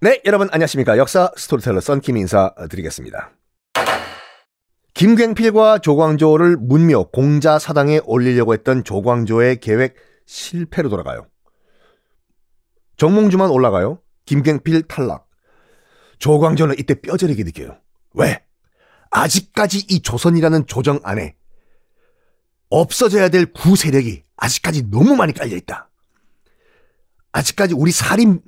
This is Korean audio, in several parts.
네, 여러분 안녕하십니까. 역사 스토리텔러 썬킴 인사드리겠습니다. 김굉필과 조광조를 문묘 공자 사당에 올리려고 했던 조광조의 계획 실패로 돌아가요. 정몽주만 올라가요. 김굉필 탈락. 조광조는 이때 뼈저리게 느껴요. 왜? 아직까지 이 조선이라는 조정 안에 없어져야 될 구세력이 아직까지 너무 많이 깔려 있다. 아직까지 우리 살인파,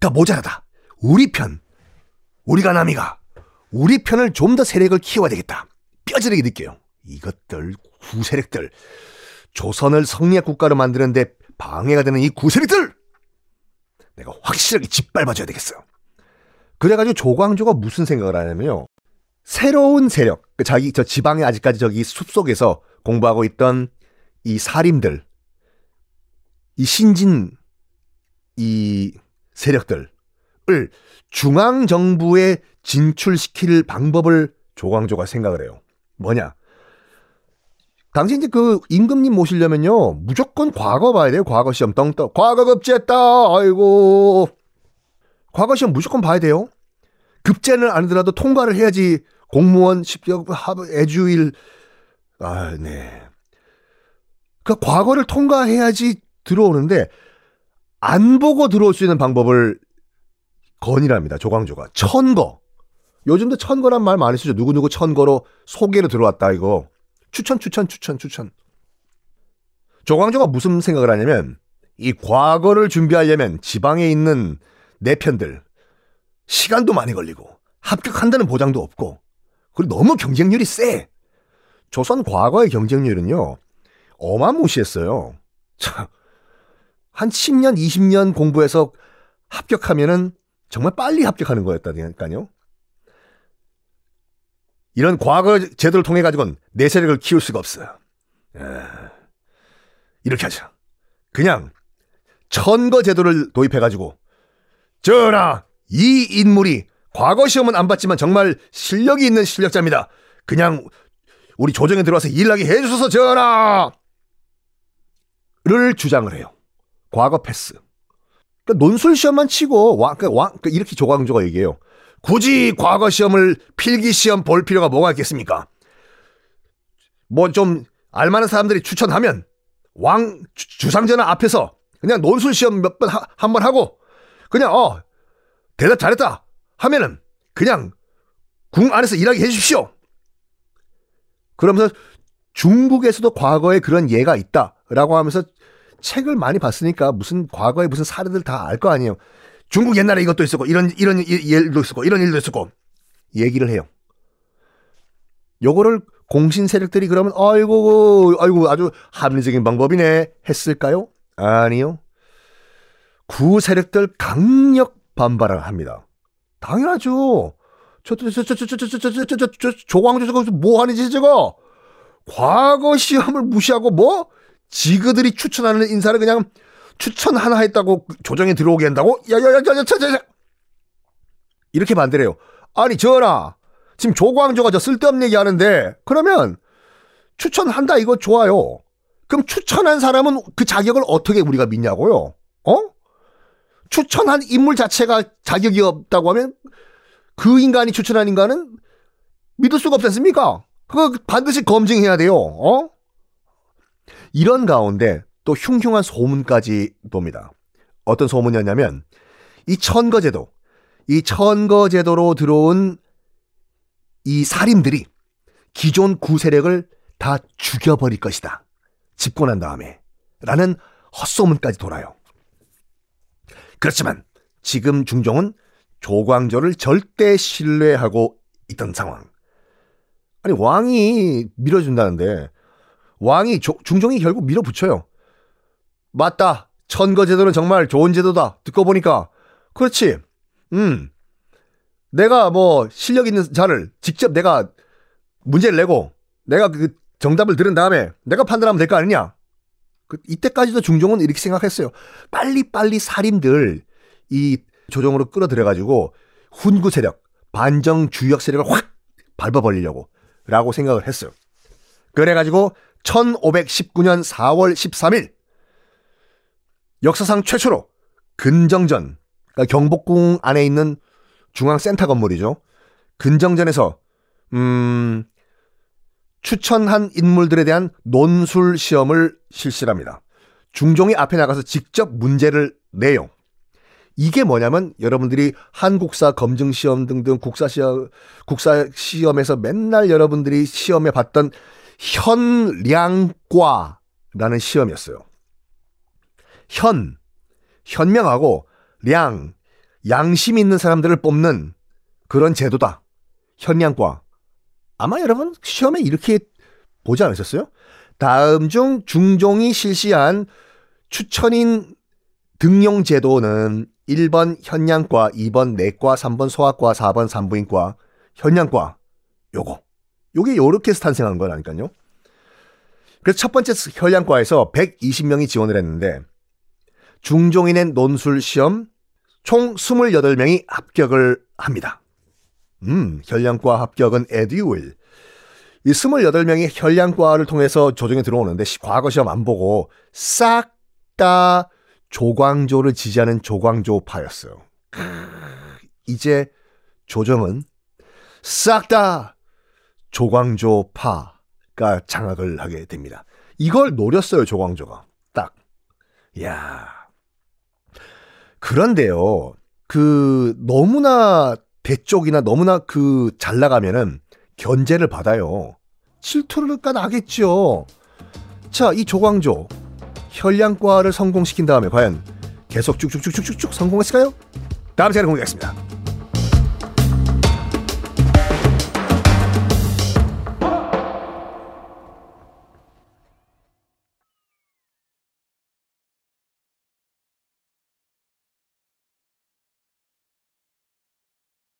가 모자라다. 우리 편, 우리가 남이가 우리 편을 좀 더 세력을 키워야 되겠다. 뼈저리게 느껴요. 이것들 구세력들 조선을 성리학 국가로 만드는데 방해가 되는 이 구세력들 내가 확실하게 짓밟아줘야 되겠어. 그래가지고 조광조가 무슨 생각을 하냐면요. 새로운 세력, 그 자기 저 지방에 아직까지 저기 숲속에서 공부하고 있던 이 사림들, 이 신진 이 세력들을 중앙 정부에 진출시킬 방법을 조광조가 생각을 해요. 뭐냐? 당시 이제 그 임금님 모시려면요 무조건 과거 봐야 돼요. 과거 시험 떵떵 과거 급제했다. 아이고 과거 시험 무조건 봐야 돼요. 급제는 아니더라도 통과를 해야지 공무원 십격 애주일 아 네. 그 과거를 통과해야지 들어오는데 안 보고 들어올 수 있는 방법을 건의랍니다. 조광조가. 천거. 요즘도 천거란 말 많이 쓰죠. 누구누구 천거로 소개로 들어왔다 이거. 추천 추천 추천 추천. 조광조가 무슨 생각을 하냐면 이 과거를 준비하려면 지방에 있는 내 편들 시간도 많이 걸리고 합격한다는 보장도 없고 그리고 너무 경쟁률이 세. 조선 과거의 경쟁률은요. 어마무시했어요. 참. 한 10년, 20년 공부해서 합격하면은 정말 빨리 합격하는 거였다니까요. 이런 과거 제도를 통해 가지고는 내 세력을 키울 수가 없어요. 에... 이렇게 하자. 그냥 천거 제도를 도입해 가지고 전하, 이 인물이 과거 시험은 안 봤지만 정말 실력이 있는 실력자입니다. 그냥 우리 조정에 들어와서 일하게 해주셔서 전하! 를 주장을 해요. 과거 패스. 그러니까 논술 시험만 치고 와, 그러니까 와, 그러니까 이렇게 조광조가 얘기해요. 굳이 과거 시험을 필기 시험 볼 필요가 뭐가 있겠습니까? 뭐 좀 알만한 사람들이 추천하면 왕 주상전하 앞에서 그냥 논술 시험 몇 번 한번 하고 그냥 어 대답 잘했다 하면은 그냥 궁 안에서 일하게 해주십시오. 그러면서 중국에서도 과거에 그런 예가 있다라고 하면서 책을 많이 봤으니까 무슨 과거에 무슨 사례들 다 알 거 아니에요. 중국 옛날에 이것도 있었고 이런 이런 일도 있었고 이런 일도 있었고 얘기를 해요. 요거를 공신 세력들이 그러면 아이고 아이고 아주 합리적인 방법이네 했을까요? 아니요. 구 세력들 강력 반발을 합니다. 당연하죠. 저저 저 저 저 저 저 저 저 조광조 저거 뭐 하는 짓이 저거? 과거 시험을 무시하고 뭐 지그들이 추천하는 인사를 그냥 추천 하나 했다고 조정에 들어오게 한다고? 야 야 야 야 야 야 야 이렇게 반대래요. 아니 전하 지금 조광조가 저 쓸데없는 얘기 하는데 그러면 추천한다 이거 좋아요. 그럼 추천한 사람은 그 자격을 어떻게 우리가 믿냐고요? 어? 추천한 인물 자체가 자격이 없다고 하면 그 인간이 추천한 인간은 믿을 수가 없지 않습니까? 그거 반드시 검증해야 돼요. 어? 이런 가운데 또 흉흉한 소문까지 봅니다. 어떤 소문이었냐면 이 천거제도, 이 천거제도로 들어온 이 살인들이 기존 구세력을 다 죽여버릴 것이다. 집권한 다음에 라는 헛소문까지 돌아요. 그렇지만 지금 중종은 조광조를 절대 신뢰하고 있던 상황. 아니 왕이 밀어준다는데 왕이 조, 중종이 결국 밀어붙여요. 맞다. 천거 제도는 정말 좋은 제도다. 듣고 보니까 그렇지. 음. 내가 뭐 실력 있는 자를 직접 내가 문제를 내고 내가 그 정답을 들은 다음에 내가 판단하면 될 거 아니냐. 그 이때까지도 중종은 이렇게 생각했어요. 빨리빨리 살인들 이 조정으로 끌어들여 가지고 훈구 세력, 반정 주역 세력을 확 밟아버리려고 라고 생각을 했어요. 그래가지고 1519년 4월 13일 역사상 최초로 근정전, 그러니까 경복궁 안에 있는 중앙센터 건물이죠. 근정전에서 음, 추천한 인물들에 대한 논술 시험을 실시합니다. 중종이 앞에 나가서 직접 문제를 내요. 이게 뭐냐면 여러분들이 한국사 검증 시험 등등 국사 시험 국사 시험에서 맨날 여러분들이 시험에 봤던 현량과라는 시험이었어요. 현 현명하고 량 양심 있는 사람들을 뽑는 그런 제도다. 현량과 아마 여러분 시험에 이렇게 보지 않으셨어요? 다음 중 중종이 실시한 추천인 등용 제도는 1번 현양과, 2번 내과, 3번 소아과, 4번 산부인과, 현양과 요거. 요게 요렇게 탄생한 거라니까요. 그래서 첫 번째 현양과에서 120명이 지원을 했는데 중종이 낸 논술 시험 총 28명이 합격을 합니다. 음, 현량과 합격은 에듀윌. 이 28명이 현량과를 통해서 조정에 들어오는데 과거 시험 안 보고 싹 다 조광조를 지지하는 조광조파였어요. 이제 조정은 싹 다 조광조파가 장악을 하게 됩니다. 이걸 노렸어요, 조광조가. 딱. 야 그런데요, 그, 너무나 대쪽이나 너무나 그 잘 나가면은 견제를 받아요. 질투를까 나겠죠. 자, 이 조광조 혈량과를 성공시킨 다음에 과연 계속 쭉쭉쭉쭉쭉 성공했을까요? 다음 시간에 공개하겠습니다.